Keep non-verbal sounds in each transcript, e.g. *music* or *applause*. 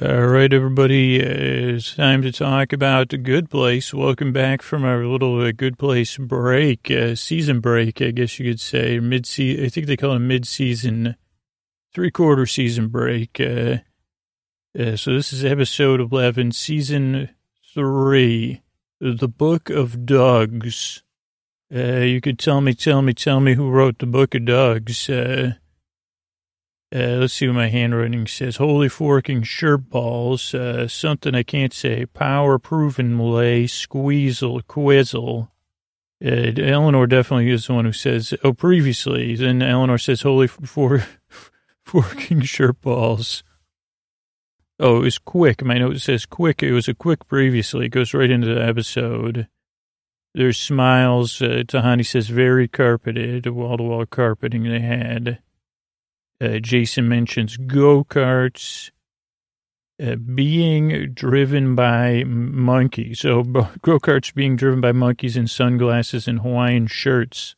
All right, everybody, uh, it's time to talk about the good place. Welcome back from our little uh, good place break, uh, season break, I guess you could say. Mid season, I think they call it mid season, three quarter season break. Uh, uh, so this is episode 11, season three, The Book of Dougs. Uh, you could tell me, tell me, tell me who wrote the Book of Dougs. Uh, let's see what my handwriting says. Holy forking shirt balls. Uh, something I can't say. Power proven Malay. Squeezle. Quizzle. Uh, Eleanor definitely is the one who says, oh, previously. Then Eleanor says, holy for, *laughs* forking shirt balls. Oh, it was quick. My note says quick. It was a quick previously. It goes right into the episode. There's smiles. Uh, Tahani says very carpeted, wall to wall carpeting they had. Uh, Jason mentions go karts uh, being driven by monkeys. So *laughs* go karts being driven by monkeys in sunglasses and Hawaiian shirts.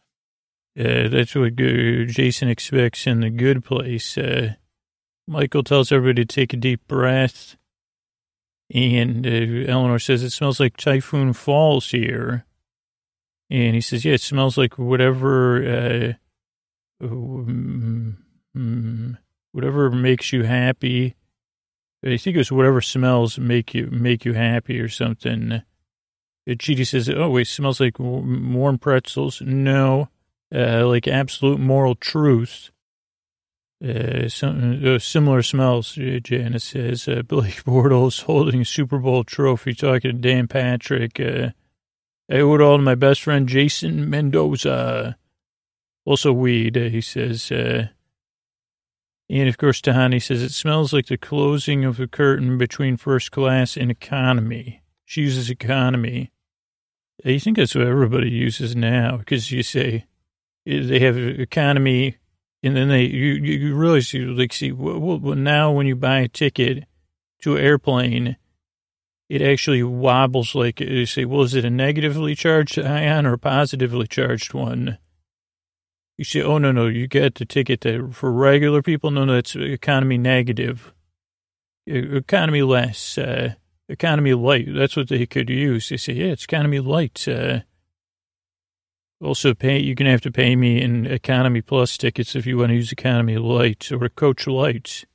Uh, that's what Jason expects in the good place. Uh, Michael tells everybody to take a deep breath. And uh, Eleanor says, it smells like Typhoon Falls here. And he says, yeah, it smells like whatever, uh, mm, whatever makes you happy. I think it was whatever smells make you make you happy or something. Chidi says, "Oh wait, smells like warm pretzels." No, uh, like absolute moral truth. Uh, some uh, similar smells. Janet says, uh, "Blake *laughs* Bortles holding a Super Bowl trophy, talking to Dan Patrick." Uh, I owe it all to my best friend Jason Mendoza. Also weed. Uh, he says. And of course, Tahani says it smells like the closing of the curtain between first class and economy. She uses economy. I think that's what everybody uses now because you say eh, they have economy, and then they you you realize you like see well, well now when you buy a ticket to an airplane, it actually wobbles like you say. Well, is it a negatively charged ion or a positively charged one? You say, oh, no, no, you get the ticket for regular people. No, no, it's economy negative, economy less, uh, economy light. That's what they could use. They say, yeah, it's economy light. Uh, also pay, you're gonna have to pay me in economy plus tickets if you want to use economy light or coach light.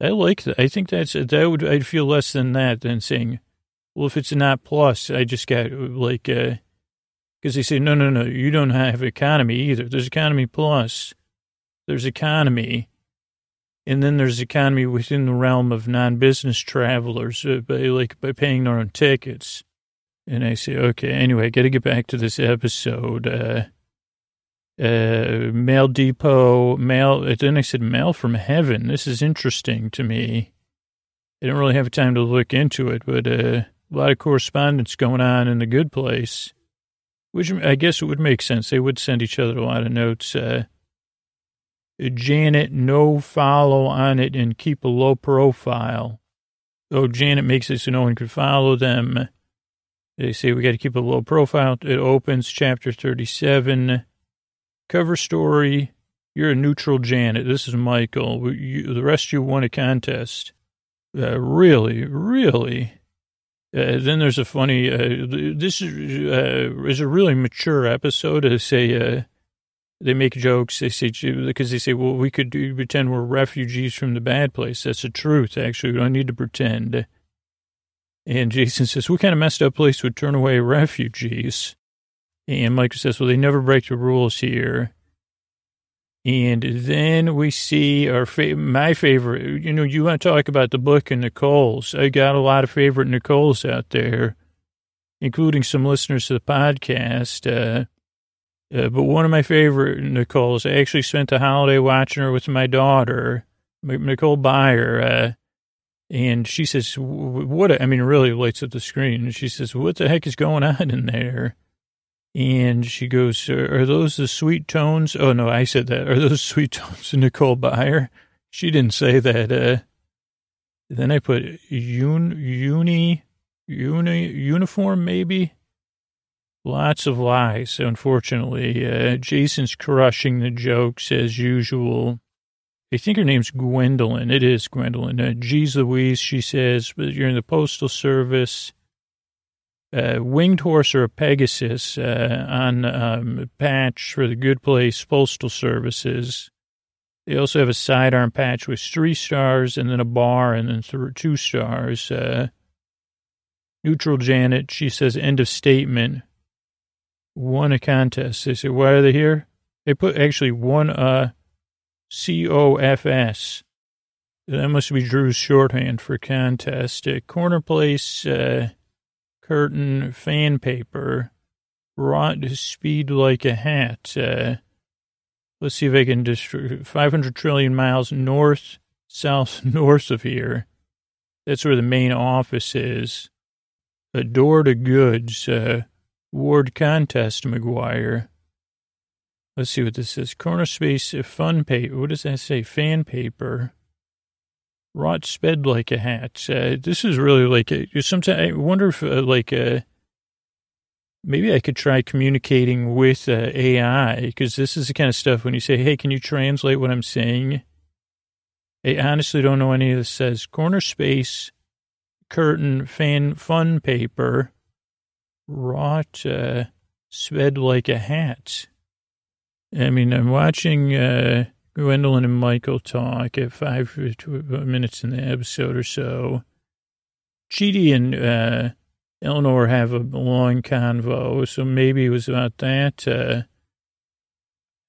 I like that. I think that's, that would, I'd feel less than that than saying, well, if it's not plus, I just got like, uh, because they say, no, no, no, you don't have economy either. There's economy plus, there's economy, and then there's economy within the realm of non-business travelers, uh, by, like by paying their own tickets. And I say, okay, anyway, I got to get back to this episode. Uh, uh, mail depot, mail. Then I said, mail from heaven. This is interesting to me. I didn't really have time to look into it, but uh, a lot of correspondence going on in the good place. Which I guess it would make sense. They would send each other a lot of notes. Uh, Janet, no follow on it and keep a low profile. Oh, Janet makes it so no one could follow them. They say we got to keep a low profile. It opens chapter 37. Cover story. You're a neutral Janet. This is Michael. You, the rest you won a contest. Uh, really, really. Uh, then there's a funny. Uh, this is uh, is a really mature episode. They say uh, they make jokes. They say because they say, well, we could do, pretend we're refugees from the bad place. That's the truth. Actually, we don't need to pretend. And Jason says, what kind of messed up place would turn away refugees? And Michael says, well, they never break the rules here. And then we see our fa- my favorite. You know, you want to talk about the book and Nicole's. I got a lot of favorite Nicole's out there, including some listeners to the podcast. Uh, uh, but one of my favorite Nicole's, I actually spent the holiday watching her with my daughter, Nicole Byer. Uh, and she says, "What?" I mean, really lights up the screen. And she says, "What the heck is going on in there?" And she goes, are those the sweet tones? Oh, no, I said that. Are those sweet tones of Nicole Byer? She didn't say that. Uh, then I put un, uni, uni, uniform, maybe. Lots of lies, unfortunately. Uh, Jason's crushing the jokes as usual. I think her name's Gwendolyn. It is Gwendolyn. Uh, Geez Louise, she says, you're in the Postal Service. Uh, winged horse or a Pegasus uh, on um, patch for the Good Place Postal Services. They also have a sidearm patch with three stars and then a bar and then th- two stars. Uh, neutral Janet, she says, end of statement. Won a contest. They say, why are they here? They put actually one uh, C-O-F-S. That must be Drew's shorthand for contest. Uh, corner place, uh, curtain, fan paper, wrought to speed like a hat. Uh, let's see if I can destroy 500 trillion miles north, south, *laughs* north of here. That's where the main office is. A door to goods, uh, ward contest, McGuire. Let's see what this is. Corner space, fun paper. What does that say? Fan paper. Wrought sped like a hat. Uh, this is really like a, sometimes I wonder if uh, like uh, maybe I could try communicating with uh, AI because this is the kind of stuff when you say, "Hey, can you translate what I'm saying?" I honestly don't know any of this says. Corner space, curtain, fan, fun paper, rot, uh, sped like a hat. I mean, I'm watching uh, Gwendolyn and Michael talk at five minutes in the episode or so. Chidi and uh, Eleanor have a long convo, so maybe it was about that. Uh,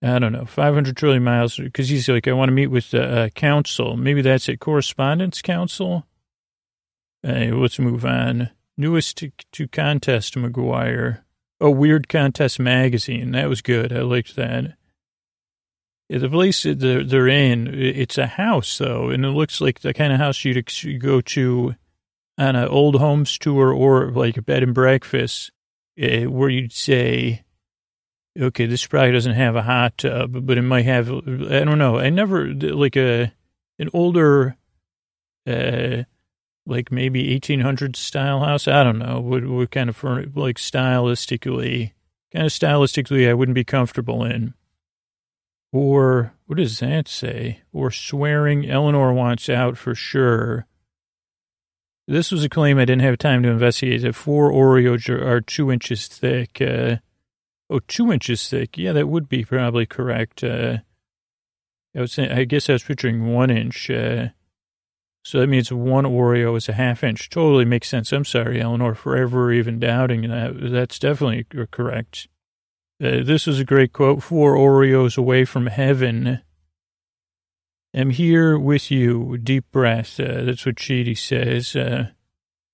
I don't know, 500 trillion miles, because he's like, I want to meet with the uh, council. Maybe that's at Correspondence Council. Uh, let's move on. Newest to, to contest, McGuire. Oh, Weird Contest Magazine. That was good. I liked that. The place they're, they're in, it's a house, though, and it looks like the kind of house you'd go to on an old homes tour or like a bed and breakfast uh, where you'd say, okay, this probably doesn't have a hot tub, but it might have, I don't know. I never, like a, an older, uh, like maybe eighteen hundred style house. I don't know what, what kind of like stylistically, kind of stylistically, I wouldn't be comfortable in. Or what does that say? Or swearing Eleanor wants out for sure. This was a claim I didn't have time to investigate. That four Oreos are two inches thick. Uh, oh, two inches thick. Yeah, that would be probably correct. Uh, I was I guess I was picturing one inch. Uh, so that means one Oreo is a half inch. Totally makes sense. I'm sorry, Eleanor, for ever even doubting that. That's definitely correct. Uh, this is a great quote. Four Oreos away from heaven. I'm here with you. Deep breath. Uh, that's what Chidi says. Uh,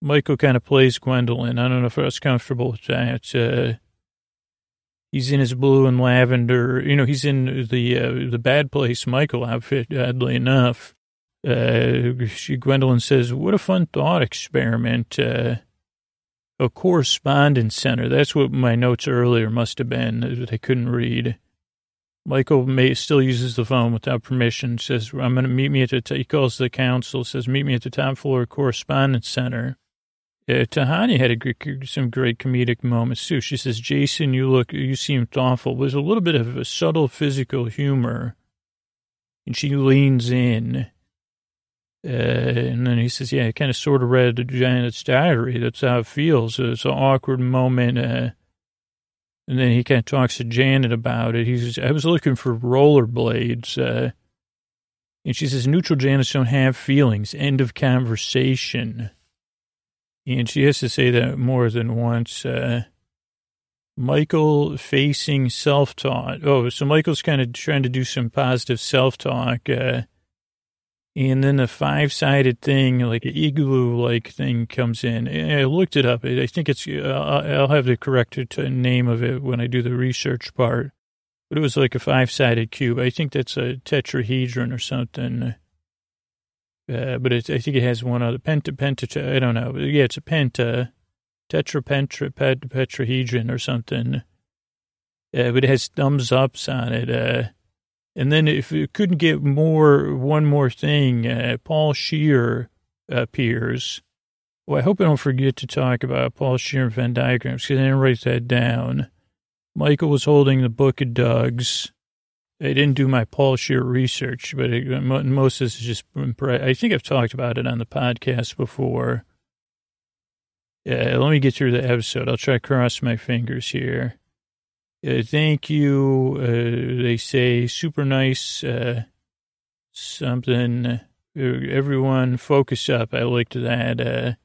Michael kind of plays Gwendolyn. I don't know if I was comfortable with that. Uh, he's in his blue and lavender. You know, he's in the uh, the bad place Michael outfit. Oddly enough, she, Gwendolyn says, "What a fun thought experiment." A correspondence center. That's what my notes earlier must have been that I couldn't read. Michael may still uses the phone without permission. Says, "I'm going to meet me at the." T-, he calls the council. Says, "Meet me at the top floor correspondence center." Uh, Tahani had a, some great comedic moments too. She says, "Jason, you look, you seem thoughtful." There's a little bit of a subtle physical humor, and she leans in. Uh, and then he says, "Yeah, I kind of sort of read Janet's diary. That's how it feels. It's an awkward moment." Uh, and then he kind of talks to Janet about it. He says, I was looking for rollerblades. Uh, and she says, neutral Janets don't have feelings. End of conversation. And she has to say that more than once. Uh, Michael facing self-talk. Oh, so Michael's kind of trying to do some positive self-talk. Uh, and then the five sided thing, like an igloo like thing, comes in. I looked it up. I think it's, uh, I'll have the correct name of it when I do the research part. But it was like a five sided cube. I think that's a tetrahedron or something. Uh, but it, I think it has one other penta, penta, I don't know. Yeah, it's a penta, tetra, pentra, pet, tetrahedron or something. Uh, but it has thumbs ups on it. Uh, and then if you couldn't get more, one more thing, uh, Paul Scheer appears. Well, I hope I don't forget to talk about Paul and Venn diagrams because I didn't write that down. Michael was holding the book of Doug's. I didn't do my Paul Scheer research, but it, most of this is just, I think I've talked about it on the podcast before. Yeah, let me get through the episode. I'll try to cross my fingers here. Uh, thank you. Uh, they say super nice, uh, something. Uh, everyone focus up. I liked that.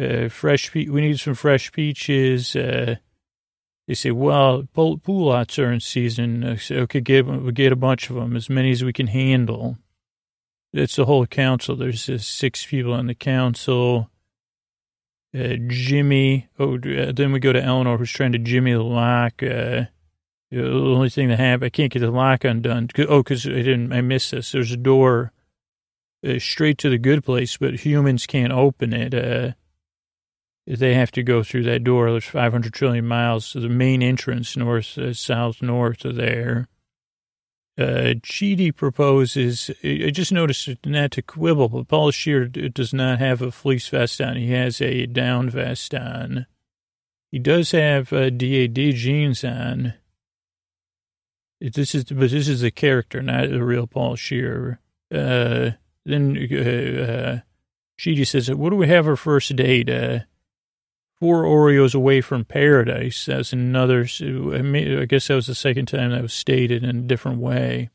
Uh, fresh, pe- we need some fresh peaches. They say, well, pool lots are in season. So okay, get, we'll get a bunch of them, as many as we can handle. It's the whole council. There's six people on the council. Uh, Jimmy. Oh, uh, then we go to Eleanor, who's trying to Jimmy the lock. Uh, the only thing that happened, I can't get the lock undone. Oh, because I didn't, I missed this. There's a door uh, straight to the good place, but humans can't open it. Uh, they have to go through that door. There's 500 trillion miles to the main entrance, north, uh, south, north of there. Uh, proposes, I just noticed not to quibble, but Paul Scheer does not have a fleece vest on. He has a down vest on. He does have uh, DAD jeans on. This is, but this is a character, not the real Paul Scheer. Uh, then, uh, uh, says, what do we have our first date? Uh, four Oreos away from paradise. That's another, I guess that was the second time that was stated in a different way.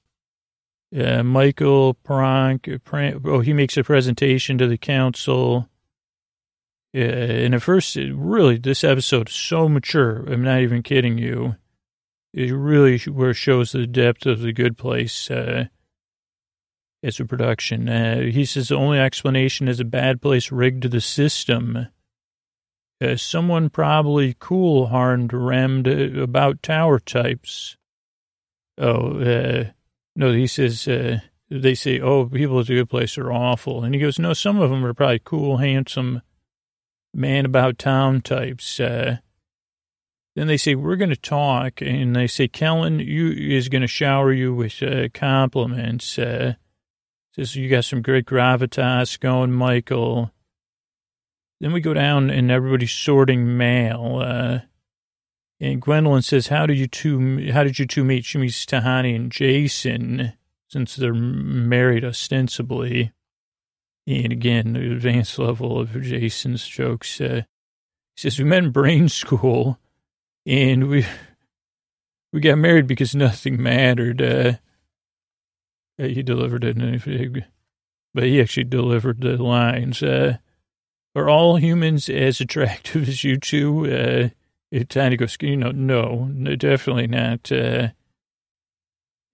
Uh, Michael Pronk, Prank, oh, he makes a presentation to the council. Uh, and at first, really, this episode is so mature. I'm not even kidding you. It really where shows the depth of the good place uh, as a production. Uh, he says the only explanation is a bad place rigged to the system. Uh, someone probably cool harmed Remd uh, about tower types. Oh, uh, no, he says, uh, they say, oh, people at the good place are awful. And he goes, no, some of them are probably cool, handsome, man about town types. Uh, then they say, we're going to talk. And they say, Kellen you, is going to shower you with uh, compliments. Says, you got some great gravitas going, Michael. Then we go down and everybody's sorting mail. Uh, and Gwendolyn says, "How did you two? How did you two meet?" She meets Tahani and Jason, since they're married ostensibly. And again, the advanced level of Jason's jokes. Uh, he says, "We met in brain school, and we we got married because nothing mattered." Uh, he delivered it, but he actually delivered the lines. Uh, are all humans as attractive as you two? Uh, Tiny goes, you know, no, no definitely not. Uh,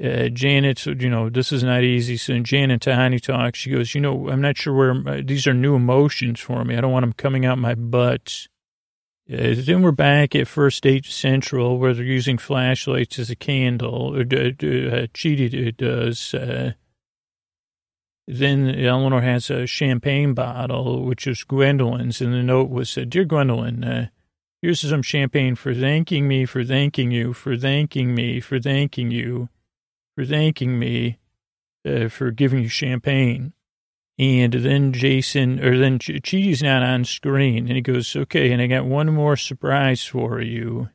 uh, Janet, you know, this is not easy. So Janet Tahani talks. She goes, you know, I'm not sure where these are new emotions for me. I don't want them coming out my butt. Uh, then we're back at First Date Central where they're using flashlights as a candle. Uh, uh, Chidi does. Uh, then Eleanor has a champagne bottle, which is Gwendolyn's, and the note was, uh, Dear Gwendolyn, uh, here's some champagne for thanking me, for thanking you, for thanking me, for thanking you, for thanking me, uh, for giving you champagne. And then Jason, or then Ch- Chidi's not on screen, and he goes, okay, and I got one more surprise for you.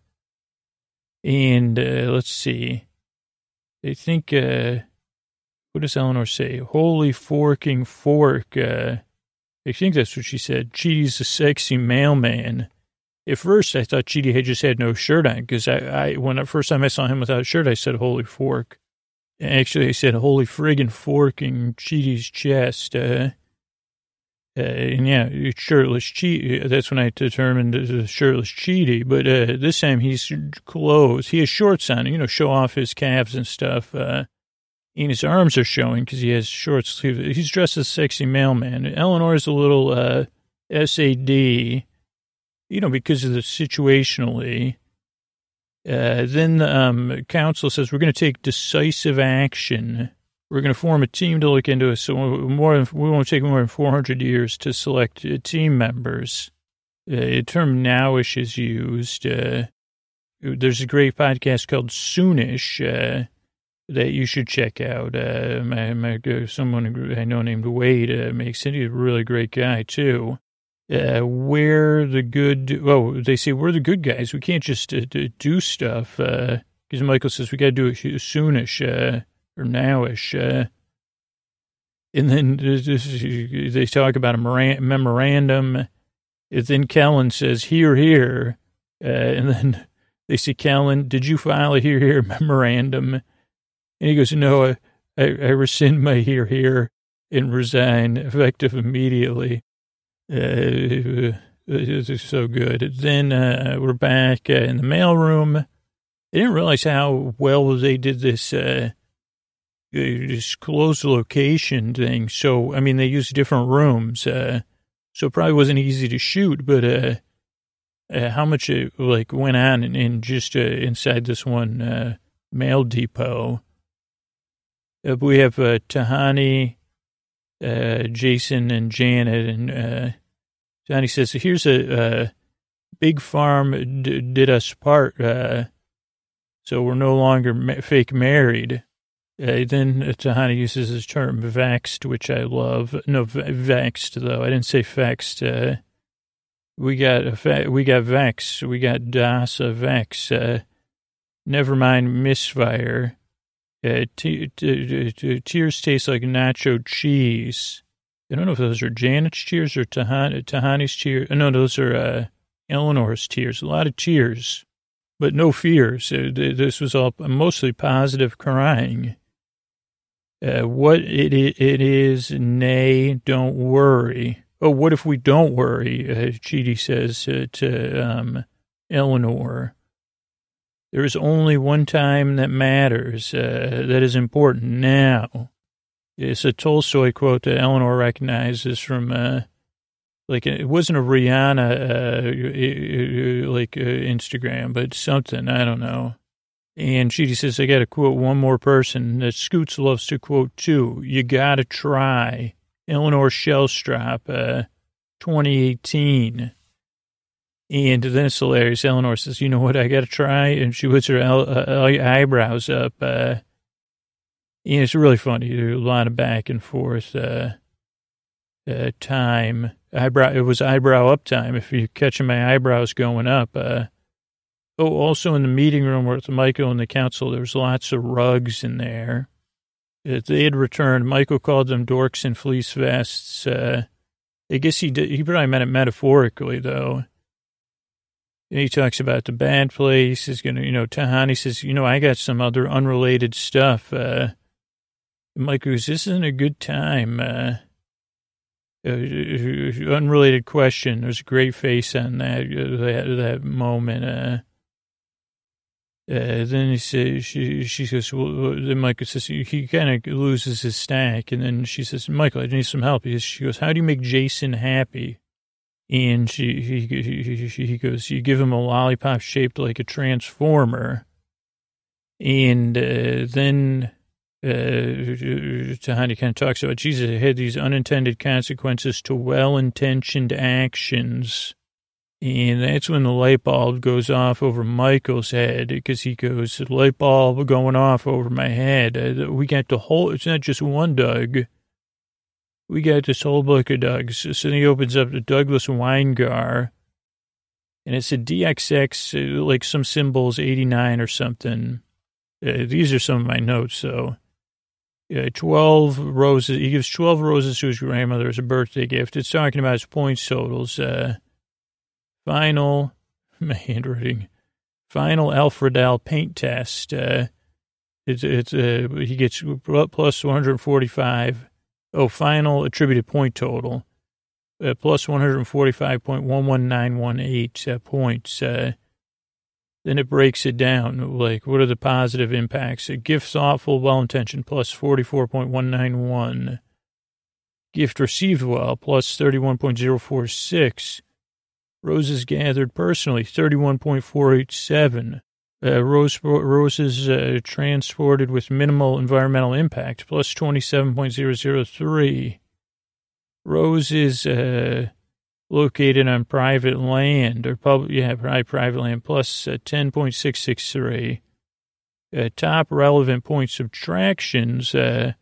And uh, let's see. I think, uh, what does Eleanor say? Holy forking fork. Uh, I think that's what she said. Chidi's a sexy mailman. At first, I thought Chidi had just had no shirt on because I, I, when the first time I saw him without a shirt, I said, holy fork. Actually, I said, holy friggin' fork in Chidi's chest. Uh, uh, and yeah, shirtless Chidi. That's when I determined was shirtless Chidi. But uh, this time he's clothes. He has shorts on, you know, show off his calves and stuff. Uh, and his arms are showing because he has short sleeves. He's dressed as sexy mailman. Eleanor's a little uh, SAD, you know, because of the situationally. Uh, then the um, council says we're going to take decisive action. We're going to form a team to look into it. So more, we won't take more than 400 years to select uh, team members. Uh, the term nowish is used. Uh, there's a great podcast called Soonish. Uh, that you should check out. Uh, my, my, uh, someone I know named Wade uh, makes. He's a really great guy, too. Uh, we're the good, oh, they say we're the good guys. We can't just uh, do stuff. Uh, because Michael says we got to do it soonish uh, or nowish. Uh, and then they talk about a memorandum. And then Kellen says, here, here. Uh, and then *laughs* they say, Kellen, did you file a here, here *laughs* memorandum? And he goes, no, I, I, I rescind my here, here and resign effective immediately. Uh, is so good. Then uh, we're back uh, in the mailroom. I didn't realize how well they did this uh, this closed location thing. So, I mean, they used different rooms. Uh, so it probably wasn't easy to shoot, but, uh, uh, how much it like went on in, in just, uh, inside this one, uh, mail depot. Uh, we have, uh, Tahani, uh, Jason and Janet and, uh, Tahani says, here's a, uh, big farm d- did us part, uh, so we're no longer ma- fake married. Uh, then Tahani uses his term vexed, which I love. No, vexed though. I didn't say vexed. We got we got vex. We got dasa vex. Never mind misfire. Uh, tears taste like nacho cheese. I don't know if those are Janet's tears or Tahani, Tahani's tears. Uh, no, those are uh, Eleanor's tears. A lot of tears, but no fears. Uh, this was all mostly positive crying. Uh, what it, it is, nay, don't worry. Oh, what if we don't worry? Uh, Chidi says uh, to um, Eleanor. There is only one time that matters, uh, that is important now. It's a Tolstoy quote that Eleanor recognizes from, uh, like, it wasn't a Rihanna, uh, like, uh, Instagram, but something, I don't know. And Chidi says, I got to quote one more person that Scoots loves to quote too. You got to try. Eleanor Shellstrop, uh, 2018. And then it's hilarious. Eleanor says, you know what, I got to try. And she puts her uh, eyebrows up. Uh, and it's really funny. There's a lot of back and forth uh, uh, time. Eyebrow, it was eyebrow up time. If you're catching my eyebrows going up, uh, Oh, also in the meeting room with Michael and the council, there was lots of rugs in there. They had returned. Michael called them dorks in fleece vests. Uh, I guess he did, he probably meant it metaphorically, though. And he talks about the bad place is going to, you know, Tahani says, you know, I got some other unrelated stuff. Uh, Michael goes, this isn't a good time. Uh, uh, unrelated question. There's a great face on that, uh, that, that moment. Uh, uh, then he says, she, she says, well, then Michael says, he kind of loses his stack. And then she says, Michael, I need some help. She goes, how do you make Jason happy? And she, he, he, he goes, you give him a lollipop shaped like a transformer. And uh, then uh, Tahani kind of talks about Jesus had these unintended consequences to well-intentioned actions. And that's when the light bulb goes off over Michael's head because he goes, light bulb going off over my head. Uh, we got the whole, it's not just one Doug. We got this whole book of Dougs. So then he opens up the Douglas Weingart and it's a DXX, uh, like some symbols, 89 or something. Uh, these are some of my notes. So uh, 12 roses. He gives 12 roses to his grandmother as a birthday gift. It's talking about his points totals. Uh, final, *laughs* my handwriting, final Alfred Alfredal paint test. Uh, it's, it's, uh, he gets plus 145. Oh, final attributed point total, uh, plus 145.11918 uh, points. Uh, then it breaks it down. Like, what are the positive impacts? A gift thoughtful, well intentioned, plus 44.191. Gift received well, plus 31.046 Roses gathered personally, 31.487. Uh, rose, roses uh, transported with minimal environmental impact, plus 27.003. Roses uh, located on private land, or public, yeah, private land, plus, uh, 10.663. Uh, top relevant point subtractions, uh,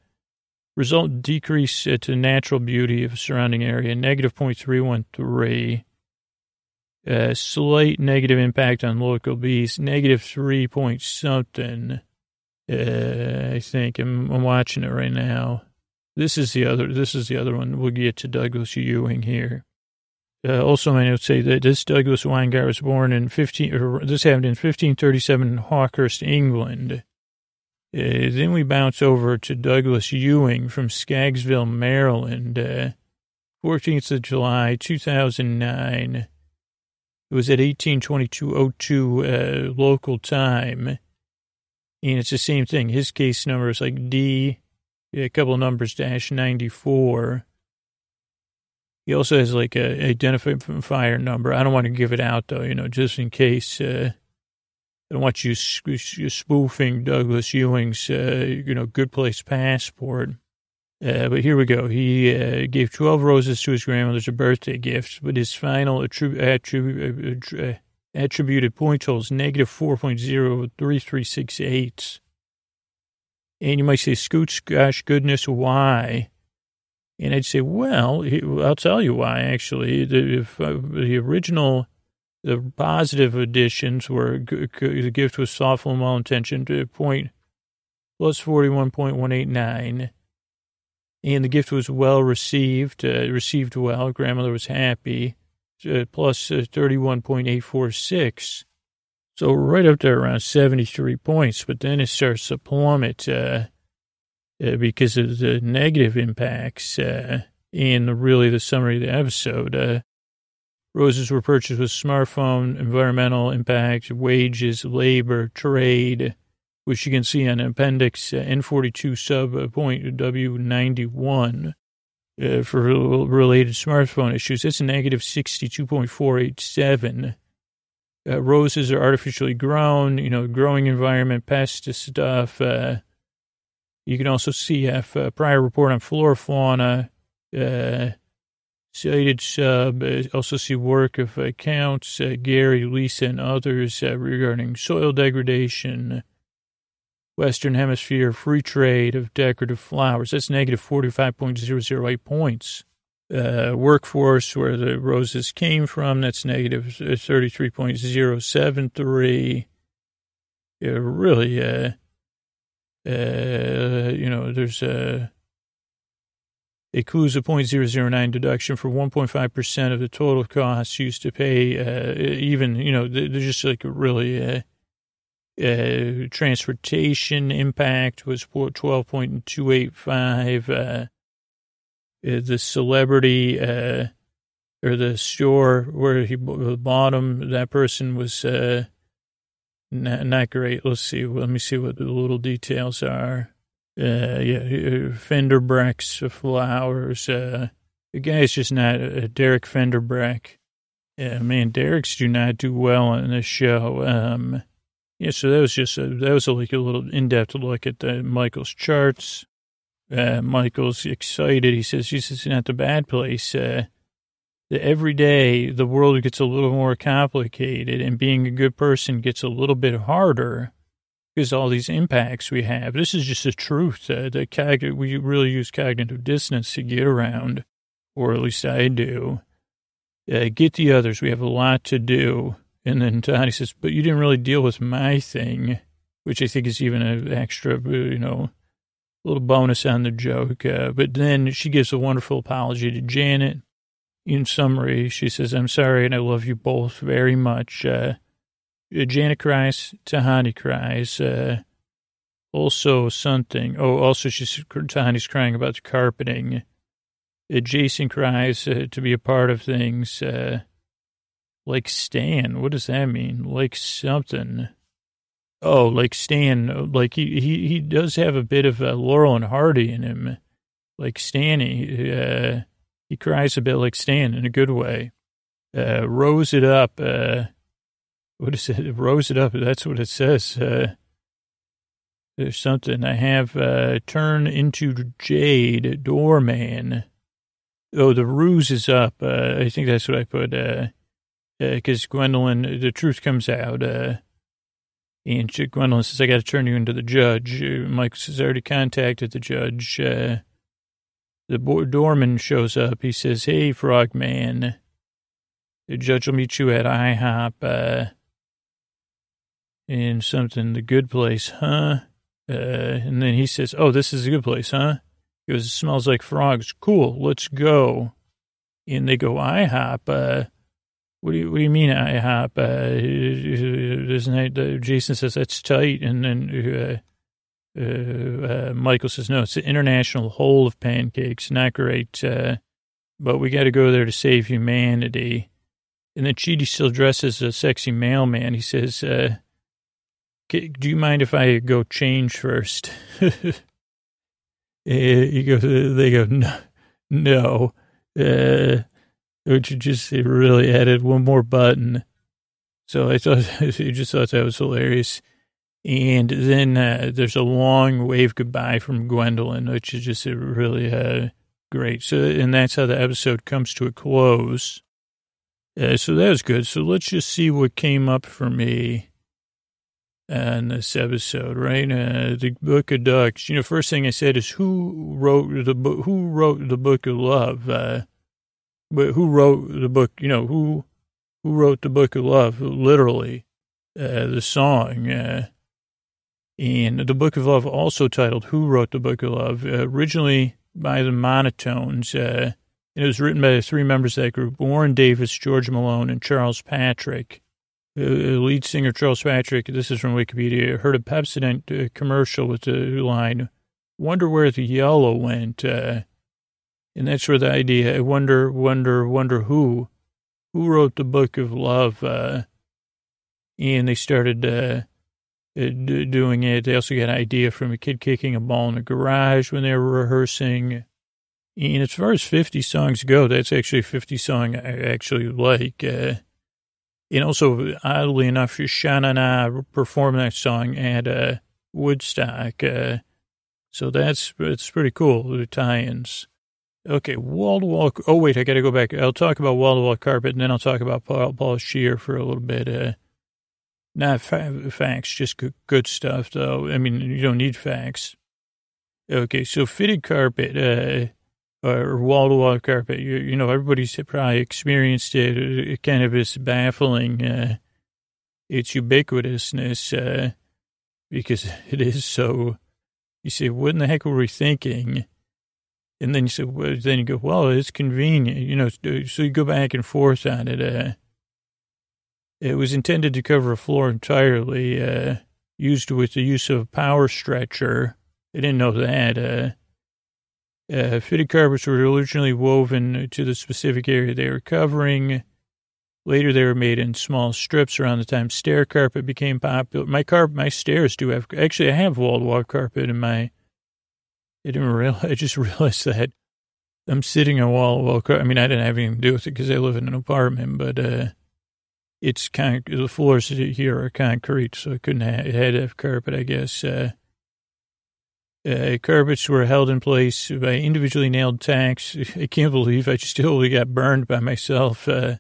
result decrease to natural beauty of surrounding area, negative 0.313 Uh, slight negative impact on local bees, negative three point something. Uh, I think I'm, I'm watching it right now. This is the other. This is the other one. We'll get to Douglas Ewing here. Uh, also, my notes say that this Douglas Weingart was born in 15. Or this happened in 1537 in Hawkhurst, England. Uh, then we bounce over to Douglas Ewing from Scaggsville, Maryland. Uh, 14th of July, 2009. It was at 1822.02 uh, local time. And it's the same thing. His case number is like D, a couple of numbers, dash 94. He also has like a identifier number. I don't want to give it out though, you know, just in case. Uh, I don't want you, spoofing Douglas Ewing's, uh, you know, good place passport. Uh, but here we go. He uh, gave 12 roses to his grandmother as a birthday gift, but his final attrib- attrib- uh, attributed point total is negative 4.03368. And you might say, Scoots, gosh, goodness, why? And I'd say, well, I'll tell you why, actually. The, if, uh, the original, the positive additions were the gift was thoughtful and well-intentioned, point plus 41.189 and the gift was well received, uh, received well. Grandmother was happy, uh, plus uh, 31.846. So right up there around 73 points, but then it starts to plummet uh, uh, because of the negative impacts uh, and really the summary of the episode. roses were purchased with smartphone, environmental impact, wages, labor, trade, which you can see on Appendix uh, N42 sub uh, point W91 uh, for related smartphone issues. It's a negative 62.487. Uh, roses are artificially grown, you know, growing environment, pest stuff. Uh, you can also see a uh, prior report on flora fauna, uh, cited sub, uh, also see work of accounts, Gary, Lisa, and others regarding soil degradation, Western Hemisphere free trade of decorative flowers. That's negative 45.008 points. Uh, workforce, where the roses came from, that's negative 33.073. Yeah, really, uh, uh, you know, there's a, a CUSA 0.009 deduction for 1.5% of the total costs used to pay, uh, even, you know, they're just like really, uh, uh, transportation impact was 12.285. Uh, uh, the celebrity, uh, or the store where he bought them, that person was, uh, not, not great. Let's see. Let me see what the little details are. Uh, yeah, Fender Breck's flowers. Uh, the guy's just not, uh, Derek Fender Breck. Yeah, man, Derek's do not do well on this show. Um, yeah, so that was just a, that was a, like a little in-depth look at the Michael's charts. Uh, Michael's excited. He says, "This is not the bad place. Uh, every day the world gets a little more complicated, and being a good person gets a little bit harder because all these impacts we have. This is just the truth. Uh, the cog- we really use cognitive dissonance to get around, or at least I do. Uh, get the others. We have a lot to do." And then Tony says, but you didn't really deal with my thing, which I think is even an extra, uh, you know, little bonus on the joke. Uh, but then she gives a wonderful apology to Janet. In summary, she says, I'm sorry and I love you both very much. Uh, Janet cries, Tahani cries. Uh, also something. Oh, also she's, Tahani's crying about the carpeting. Uh, Jason cries uh, to be a part of things. Uh, like Stan. What does that mean? Like something. Oh, like Stan. Like he, he, he does have a bit of a Laurel and Hardy in him. Like Stanny. Uh, he cries a bit like Stan in a good way. Uh, rose it up. Uh, what is it? Rose it up. That's what it says. Uh, there's something I have, uh, turn into jade doorman. Oh, the ruse is up. Uh, I think that's what I put. Uh, because uh, Gwendolyn, the truth comes out. Uh, and she, Gwendolyn says, I got to turn you into the judge. Uh, Mike has already contacted the judge. Uh, the bo- doorman shows up. He says, Hey, frogman. The judge will meet you at IHOP, uh, in something, the good place, huh? Uh, and then he says, oh, this is a good place, huh? He goes, it smells like frogs. Cool, let's go. And they go, IHOP, uh, what do you, what do you mean IHOP? Uh, isn't Jason says, that's tight. And then, uh, uh, uh, Michael says, no, it's the International Hole of Pancakes. Not great. Uh, but we got to go there to save humanity. And then Chidi still dresses a sexy mailman. He says, uh, do you mind if I go change first? *laughs* he goes, they go, no, no. Which just it really added one more button. So I thought, *laughs* I just thought that was hilarious. And then uh, there's a long wave goodbye from Gwendolyn, which is just really uh, great. So, and that's how the episode comes to a close. Uh, so that was good. So let's just see what came up for me in this episode, right? Uh, the Book of Dougs. You know, first thing I said is who wrote the book? Who wrote the Book of Love? Uh, but who wrote the book? You know, who who wrote the Book of Love? Literally, uh, the song. Uh, and the Book of Love, also titled "Who Wrote the Book of Love," uh, originally by the Monotones. Uh, it was written by the three members of that group: Warren Davis, George Malone, and Charles Patrick. Uh, lead singer Charles Patrick. This is from Wikipedia. Heard a Pepsodent uh, commercial with the line, "Wonder where the yellow went," uh, and that's where the idea. I wonder, wonder, wonder who, who wrote the Book of Love. Uh, and they started uh, uh, doing it. They also got an idea from a kid kicking a ball in a garage when they were rehearsing. And as far as 50 songs go, that's actually a 50 song I actually like. Uh, and also, oddly enough, Sha and I performed that song at uh, Woodstock. Uh, so that's it's pretty cool, the tie-ins. Okay, wall to wall. Oh, wait, I got to go back. I'll talk about wall to wall carpet, and then I'll talk about Paul, Paul Scheer for a little bit. Uh, not fa- facts, just good, good, stuff, though. I mean, you don't need facts. Okay, so fitted carpet, uh, or wall to wall carpet, you, you, know, everybody's probably experienced it. It kind of is baffling, uh, its ubiquitousness, uh, because *laughs* it is so. You say, what in the heck were we thinking? And then you say, well, then you go, well, it's convenient, you know, so you go back and forth on it. Uh, it was intended to cover a floor entirely, uh, used with the use of a power stretcher. I didn't know that. Uh, uh, fitted carpets were originally woven to the specific area they were covering. Later, they were made in small strips around the time stair carpet became popular. My carpet, my stairs do have, actually, I have wall-to-wall carpet in my, I didn't realize, *laughs* I just realized that I'm sitting on wall-to-wall carpet. I mean, I didn't have anything to do with it because I live in an apartment, but, uh, it's kind of, the floors here are concrete, so it couldn't have, it had to have carpet, I guess. Uh, uh, carpets were held in place by individually nailed tacks. *laughs* I can't believe I still got burned by myself. Uh,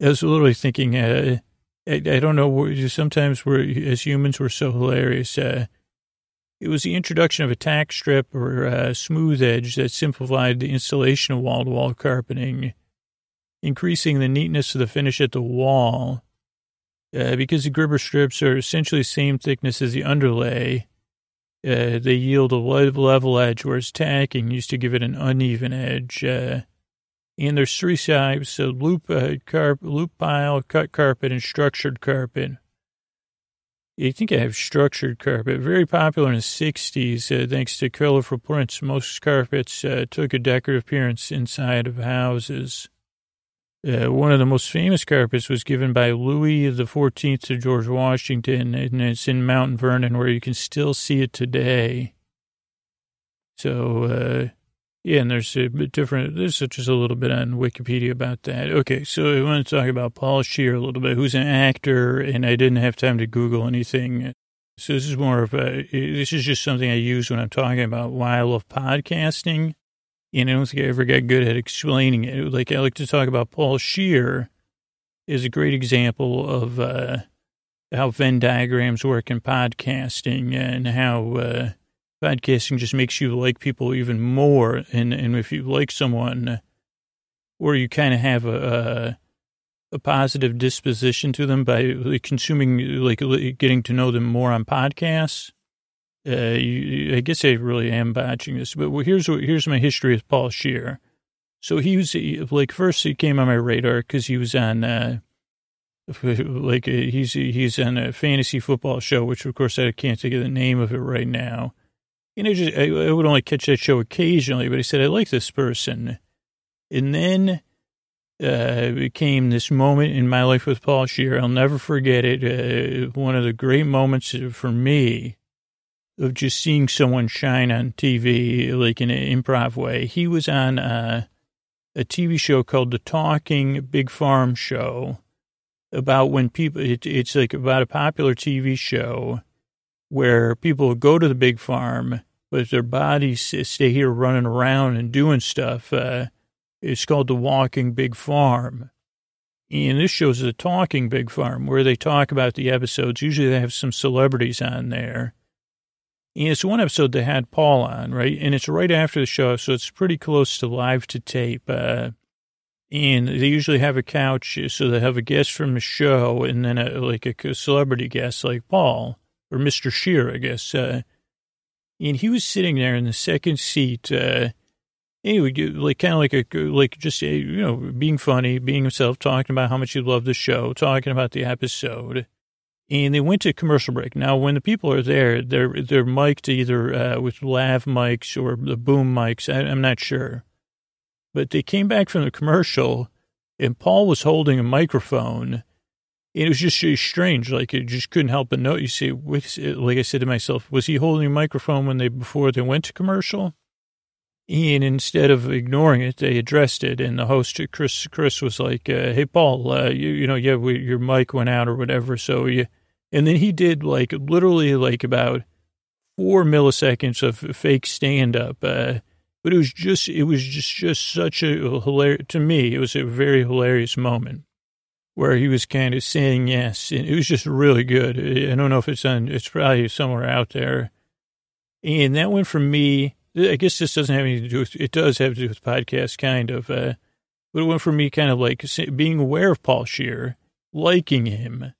I was literally thinking, uh, I, I, don't know, sometimes we're, as humans, we're so hilarious. Uh, it was the introduction of a tack strip or a smooth edge that simplified the installation of wall-to-wall carpeting increasing the neatness of the finish at the wall. Uh, because the gripper strips are essentially the same thickness as the underlay, uh, they yield a level edge, whereas tacking used to give it an uneven edge. Uh, and there's three types, so loop, uh, carp, loop pile, cut carpet, and structured carpet. I think I have structured carpet, very popular in the 60s, uh, thanks to colorful prints. Most carpets uh, took a decorative appearance inside of houses. Uh, one of the most famous carpets was given by Louis the Fourteenth to George Washington, and it's in Mount Vernon, where you can still see it today. So, uh, yeah, and there's a bit different. There's just a little bit on Wikipedia about that. Okay, so I want to talk about Paul Scheer a little bit, who's an actor, and I didn't have time to Google anything. So this is more of a. This is just something I use when I'm talking about why I love podcasting and I don't think I ever got good at explaining it. Like I like to talk about Paul Scheer is a great example of uh, how Venn diagrams work in podcasting and how uh, podcasting just makes you like people even more. And, and if you like someone or you kind of have a, a positive disposition to them by consuming, like getting to know them more on podcasts. Uh, you, I guess I really am botching this, but here's what, here's my history with Paul Scheer. So he was like first he came on my radar because he was on uh, *laughs* like uh, he's he's on a fantasy football show, which of course I can't think of the name of it right now. You know, just I, I would only catch that show occasionally, but he said I like this person, and then uh, came this moment in my life with Paul Scheer. I'll never forget it. Uh, one of the great moments for me of just seeing someone shine on TV, like in an improv way. He was on uh, a TV show called The Talking Big Farm Show about when people, it, it's like about a popular TV show where people go to the big farm, but their bodies stay here running around and doing stuff. Uh, it's called The Walking Big Farm. And this shows the Talking Big Farm, where they talk about the episodes. Usually they have some celebrities on there. And it's one episode they had Paul on, right? And it's right after the show, so it's pretty close to live to tape. Uh, and they usually have a couch, so they have a guest from the show, and then a, like a celebrity guest like Paul or Mr. Scheer, I guess. Uh, and he was sitting there in the second seat, uh, anyway, like kind of like a like just you know being funny, being himself, talking about how much he loved the show, talking about the episode, and they went to commercial break. Now, when the people are there, they're they're mic'd either uh, with lav mics or the boom mics. I, I'm not sure, but they came back from the commercial, and Paul was holding a microphone. It was just strange, like it just couldn't help but note. You see, like I said to myself, was he holding a microphone when they before they went to commercial? And instead of ignoring it, they addressed it. And the host, Chris, Chris was like, uh, "Hey, Paul, uh, you, you know, yeah, we, your mic went out or whatever." So and then he did like literally like about four milliseconds of fake stand up. Uh, but it was just, it was just, just such a hilarious to me. It was a very hilarious moment where he was kind of saying yes, and it was just really good. I don't know if it's on, it's probably somewhere out there. And that went from me I guess this doesn't have anything to do with, it does have to do with podcasts, kind of. Uh, but it went for me kind of like being aware of Paul Scheer, liking him,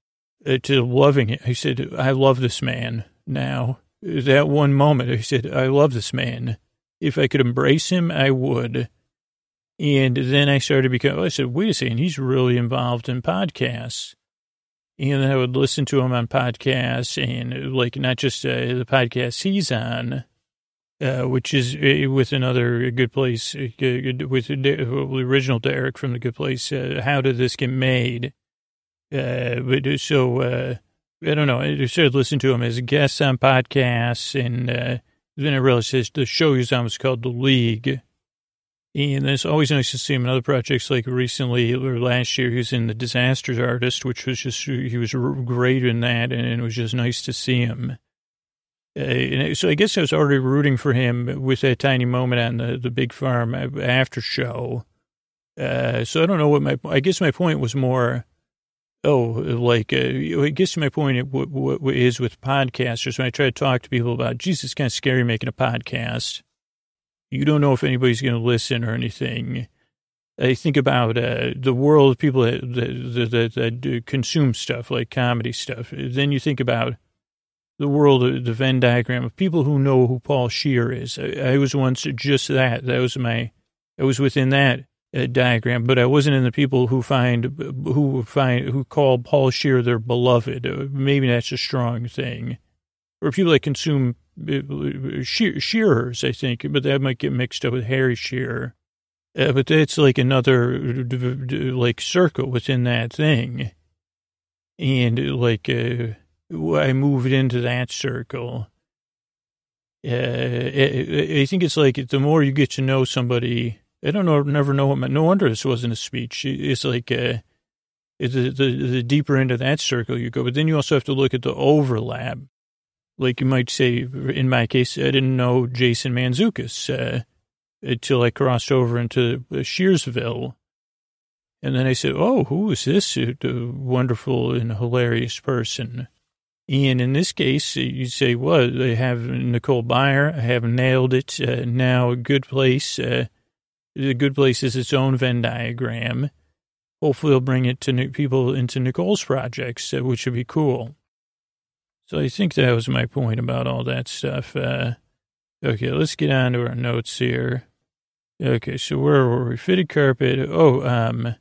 uh, to loving it. I said, I love this man now. That one moment, I said, I love this man. If I could embrace him, I would. And then I started become, I said, wait a second, he's really involved in podcasts. And then I would listen to him on podcasts and like not just uh, the podcast he's on, uh, which is uh, with another Good Place, uh, with the original Derek from the Good Place. Uh, how did this get made? Uh, but so I don't know. I started listening to him as a guest on podcasts, and then I realized the show he was on was called The League. And it's always nice to see him in other projects. Like recently or last year, he was in The Disasters Artist, which was just he was great in that, and it was just nice to see him. Uh, so I guess I was already rooting for him with that tiny moment on the, the big farm after show. Uh, so I don't know what my, I guess my point was more, oh, like, uh, I guess my point w- w- is with podcasters, when I try to talk to people about, Jesus, it's kind of scary making a podcast. You don't know if anybody's going to listen or anything. I think about uh, the world of people that, that, that, that consume stuff like comedy stuff. Then you think about the world, of the Venn diagram of people who know who Paul Scheer is. I, I was once just that. That was my, I was within that uh, diagram, but I wasn't in the people who find, who find, who call Paul Scheer their beloved. Uh, maybe that's a strong thing. Or people that consume shear, shearers, I think, but that might get mixed up with Harry Shearer. Uh, but that's like another like circle within that thing. And like, uh, I moved into that circle. Uh, I think it's like the more you get to know somebody, I don't know, never know what my, no wonder this wasn't a speech. It's like, uh, the, the, the deeper into that circle you go, but then you also have to look at the overlap. Like you might say, in my case, I didn't know Jason Mantzoukas uh, until I crossed over into Shearsville. And then I said, oh, who is this wonderful and hilarious person? And in this case, you say, well, they have Nicole Byer, I have nailed it. Uh, now, a good place, uh, a good place is its own Venn diagram. hopefully, he'll bring it to people into Nicole's projects, uh, which would be cool. So I think that was my point about all that stuff. Uh, okay, let's get on to our notes here. Okay, so where were we? Fitted carpet. Oh, um,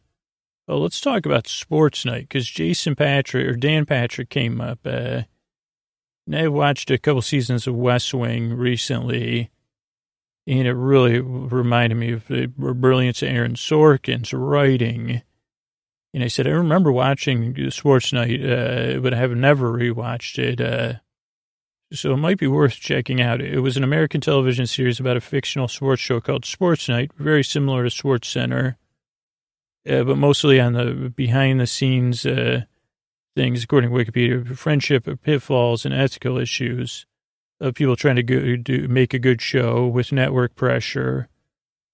oh, let's talk about sports night because Jason Patrick or Dan Patrick came up. Uh, I watched a couple seasons of West Wing recently, and it really reminded me of the brilliance of Aaron Sorkin's writing. And I said, I remember watching Sports Night, uh, but I have never rewatched it. Uh, so it might be worth checking out. It was an American television series about a fictional sports show called Sports Night, very similar to Sports Center, uh, but mostly on the behind the scenes uh, things, according to Wikipedia, friendship, pitfalls, and ethical issues of people trying to go, do, make a good show with network pressure.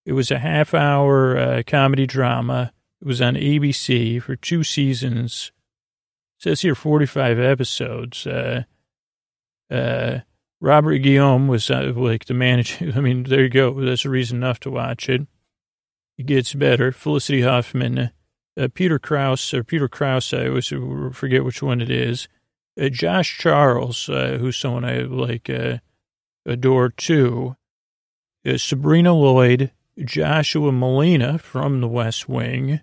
It was a half hour uh, comedy drama. It was on ABC for two seasons. It says here 45 episodes. Uh, uh, Robert Guillaume was uh, like the manager. *laughs* I mean, there you go. That's a reason enough to watch it. It gets better. Felicity Huffman, uh, Peter Krause, or Peter Krause, I always forget which one it is. Uh, Josh Charles, uh, who's someone I like, uh, adore too. Uh, Sabrina Lloyd, Joshua Malina from the West Wing.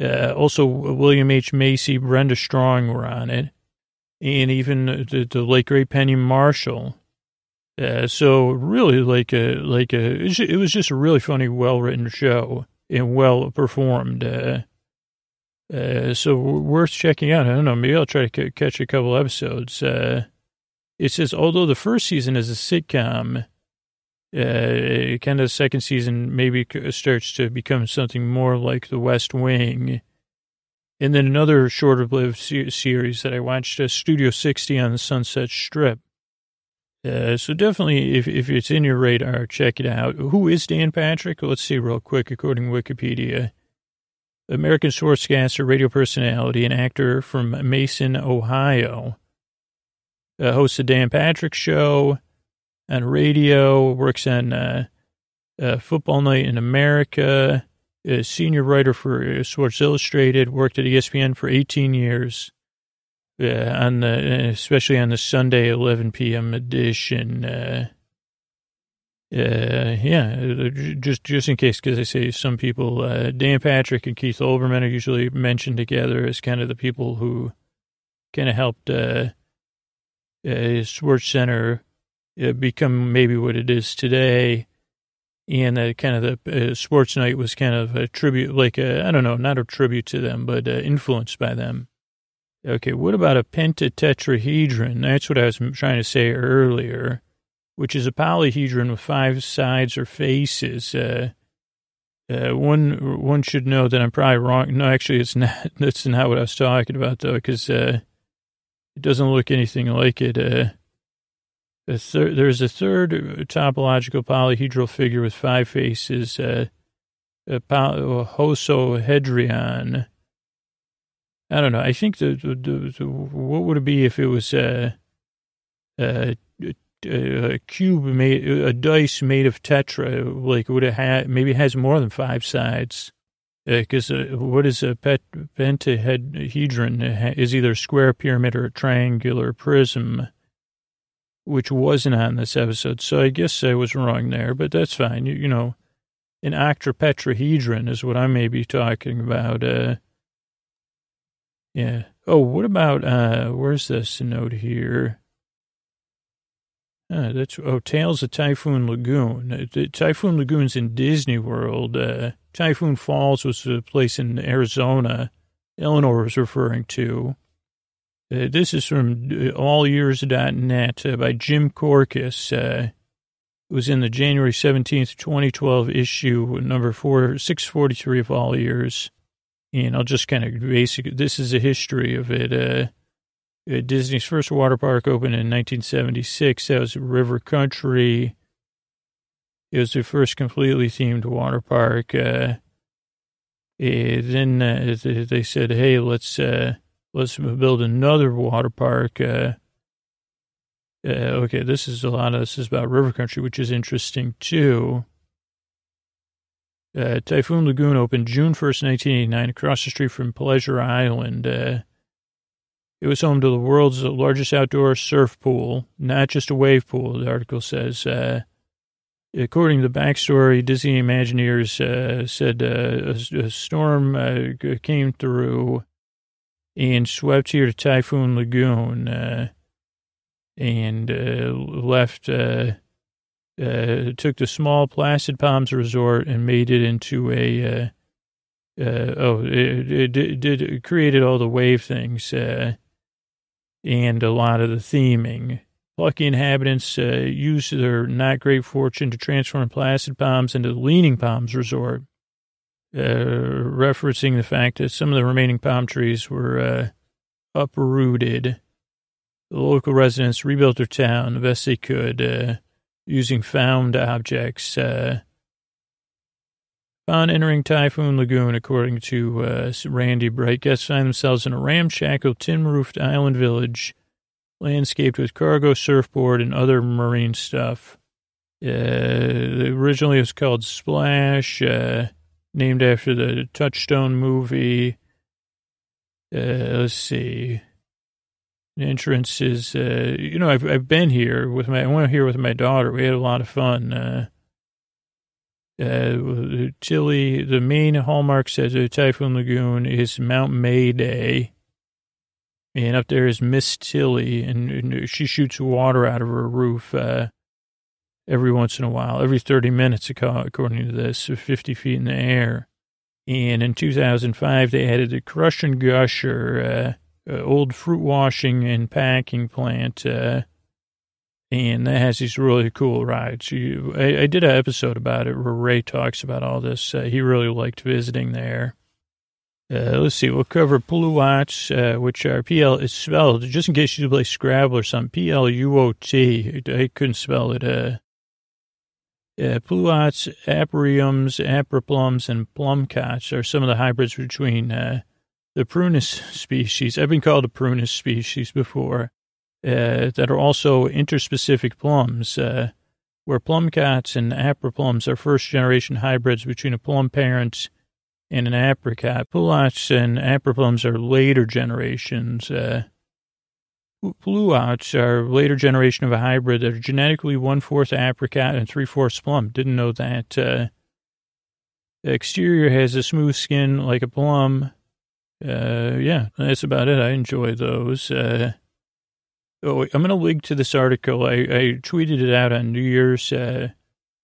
Also, William H. Macy, Brenda Strong were on it and even the, the late great Penny Marshall. Uh, so really, like a like a it was just a really funny, well written show and well performed. Uh, uh, so worth checking out. I don't know. Maybe I'll try to c- catch a couple episodes. Uh, it says although the first season is a sitcom, uh, kind of the second season maybe starts to become something more like The West Wing and then another shorter lived series that I watched, uh, Studio 60 on the Sunset Strip. Uh, so definitely, if, if it's in your radar, check it out. Who is Dan Patrick? Let's see real quick, according to Wikipedia. American sportscaster, radio personality, and actor from Mason, Ohio. Uh, hosts the Dan Patrick Show on radio, works on uh, uh, Football Night in America, a senior writer for Sports Illustrated, worked at ESPN for 18 years, uh, on the, especially on the Sunday 11 p.m. edition. Uh, uh, yeah, just just in case, because I say some people, uh, Dan Patrick and Keith Olbermann are usually mentioned together as kind of the people who kind of helped uh, uh, Sports Center uh, become maybe what it is today and uh, kind of the uh, sports night was kind of a tribute, like I don't know, not a tribute to them, but uh, influenced by them. Okay, what about a pentatetrahedron? That's what I was trying to say earlier, which is a polyhedron with five sides or faces. Uh, uh, one one should know that I'm probably wrong. No, actually, it's not. *laughs* That's not what I was talking about, though, because uh, it doesn't look anything like it. Thir- there's a third topological polyhedral figure with five faces, uh, a poly- hosohedron. I don't know. I think the, the, the, what would it be if it was a, a, a cube made, a dice made of tetra? Like would it have maybe it has more than five sides? Because uh, uh, what is a pet, pentahedron? Is either a square pyramid or a triangular prism which wasn't on this episode. So I guess I was wrong there, but that's fine. You, you know, an octopetrahedron is what I may be talking about. Uh, yeah. Oh, what about, uh, where's this note here? Uh, that's, oh, Tales of Typhoon Lagoon. Uh, the Typhoon Lagoon's in Disney World. Uh, Typhoon Falls was a place in Arizona Eleanor was referring to. Uh, this is from uh, allears.net uh, by Jim Korkis. Uh, it was in the January 17th, 2012 issue, number four, 643 of AllEars. And I'll just kind of basic, this is a history of it. Uh, Disney's first water park opened in 1976. That was River Country. It was the first completely themed water park. Then they said, hey, let's let's build another water park. Uh, uh, okay, this is a lot of this is about river country, which is interesting too. Uh, Typhoon Lagoon opened June 1st, 1989, across the street from Pleasure Island. Uh, it was home to the world's largest outdoor surf pool, not just a wave pool, the article says. Uh, according to the backstory, Disney Imagineers uh, said uh, a, a, storm uh, came through and swept here to Typhoon Lagoon uh, and uh, left, took the small Placid Palms resort and made it into a, oh, it, it, it, created all the wave things and a lot of the theming. Lucky inhabitants uh, used their not great fortune to transform Placid Palms into the Leaning Palms Resort, uh, referencing the fact that some of the remaining palm trees were uh, uprooted. The local residents rebuilt their town the best they could uh, using found objects. Uh, Upon entering Typhoon Lagoon, according to uh, Randy Bright, guests find themselves in a ramshackle, tin-roofed island village, landscaped with cargo, surfboard, and other marine stuff. Uh, originally, it was called Splash, uh, named after the Touchstone movie. Uh, let's see. The entrance is, uh, you know, I've I've been here with my I went here with my daughter. We had a lot of fun. Uh, uh, Chile, the main hallmark says uh, Typhoon Lagoon is Mount Mayday. And up there is Miss Tilly, and, and she shoots water out of her roof uh, every once in a while, every 30 minutes, according to this, 50 feet in the air. And in 2005, they added the Crush and Gusher, uh, uh, old fruit washing and packing plant, uh, and that has these really cool rides. You, I, I, did an episode about it where Ray talks about all this. Uh, he really liked visiting there. Uh, let's see, we'll cover Pluots, uh, which are PL is spelled, just in case you play Scrabble or something, P L U O T. I couldn't spell it. Uh, uh, Pluots, Apriums, Apriplums, and Plumcots are some of the hybrids between uh, the Prunus species. I've been called a Prunus species before uh, that are also interspecific plums, uh, where plumcots and apriplums are first generation hybrids between a plum parent and an apricot. Pluots and apriplums are later generations. Pluots are a later generation of a hybrid that are genetically one fourth apricot and three fourths plum. Didn't know that. Uh, exterior has a smooth skin like a plum. Uh, yeah, that's about it. I enjoy those. Uh, Oh, I'm going to link to this article. I, I, tweeted it out on New Year's. Uh,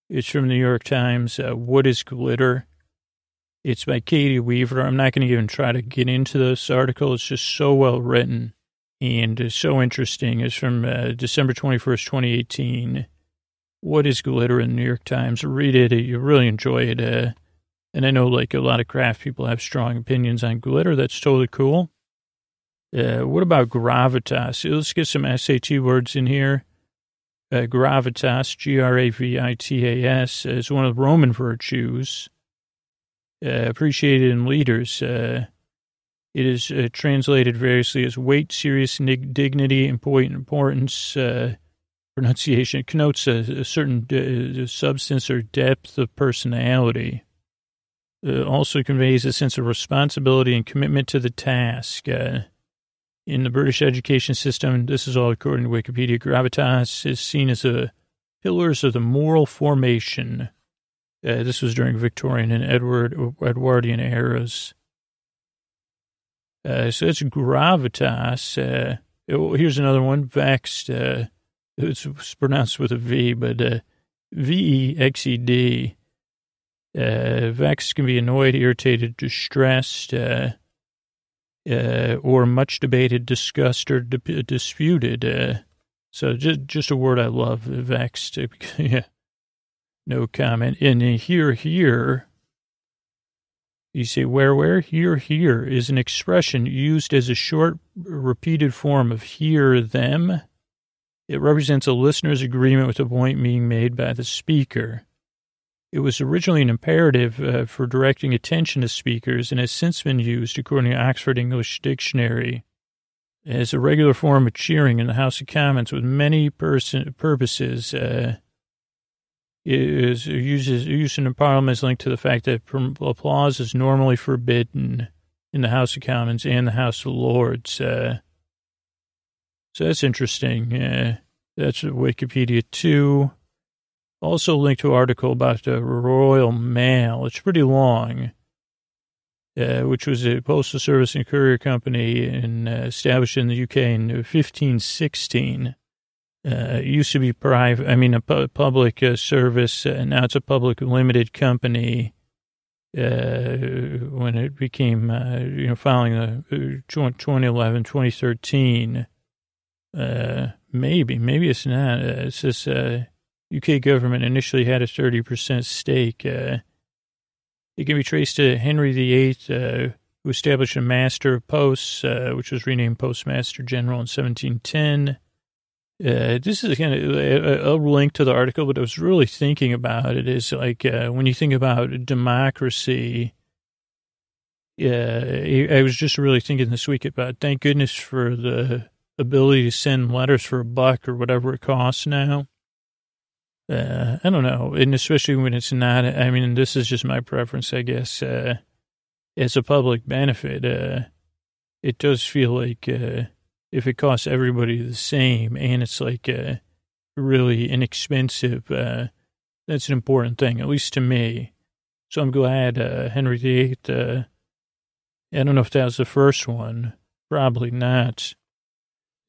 it's from the New York Times. Uh, what is glitter? It's by Caity Weaver. I'm not going to even try to get into this article. It's just so well written and so interesting. It's from uh, December 21st, 2018. What is glitter in the New York Times? Read it. You really enjoy it. Uh, and I know like a lot of craft people have strong opinions on glitter. That's totally cool. Uh, what about gravitas? Let's get some SAT words in here. Uh, gravitas, G-R-A-V-I-T-A-S, is one of the Roman virtues, uh, appreciated in leaders. Uh, it is uh, translated variously as weight, serious dignity, importance, uh, pronunciation. It connotes a, a certain de- substance or depth of personality. also conveys a sense of responsibility and commitment to the task in the British education system, this is all according to Wikipedia, gravitas is seen as a pillars of the moral formation. Uh, this was during Victorian and Edward Edwardian eras. Uh, so it's gravitas. Uh, oh, here's another one, vexed. Uh, it's pronounced with a V, but uh, V-E-X-E-D. Uh, vexed can be annoyed, irritated, distressed. Uh, uh, or much debated, discussed, or di- disputed. So just just a word I love, vexed. *laughs* yeah, no comment. And here, here, you say where, where? Here, here is an expression used as a short, repeated form of hear them. It represents a listener's agreement with a point being made by the speaker. It was originally an imperative uh, for directing attention to speakers and has since been used, according to Oxford English Dictionary, as a regular form of cheering in the House of Commons with many purposes. Uh, is uses using the parliament is linked to the fact that applause is normally forbidden in the House of Commons and the House of Lords. Uh, so that's interesting. Uh, that's Wikipedia too. Also linked to an article about the Royal Mail. It's pretty long, uh, which was a postal service and courier company in, uh, established in the UK in 1516. Uh, used to be private, I mean, a pu- public uh, service, and now it's a public limited company. Uh, when it became, uh, you know, following the 2011, 2013, uh, maybe, maybe it's not. Uh, it says UK government initially had a 30% stake. it can be traced to Henry VIII, who established a Master of Posts, which was renamed Postmaster General in 1710. Uh, this is of a, a, link to the article, but I was really thinking about it is like uh, when you think about democracy. Yeah, I was just really thinking this week about thank goodness for the ability to send letters for a buck or whatever it costs now. Uh, I don't know, and especially when it's not. I mean, this is just my preference, I guess. Uh, as a public benefit, uh, it does feel like uh, if it costs everybody the same and it's like uh, really inexpensive, uh, that's an important thing, at least to me. So I'm glad uh, Henry VIII, uh, I don't know if that was the first one, probably not.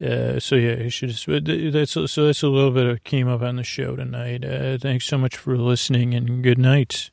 Uh, so yeah, you should just, that's, so that's a little bit of came up on the show tonight. Uh, thanks so much for listening and good night.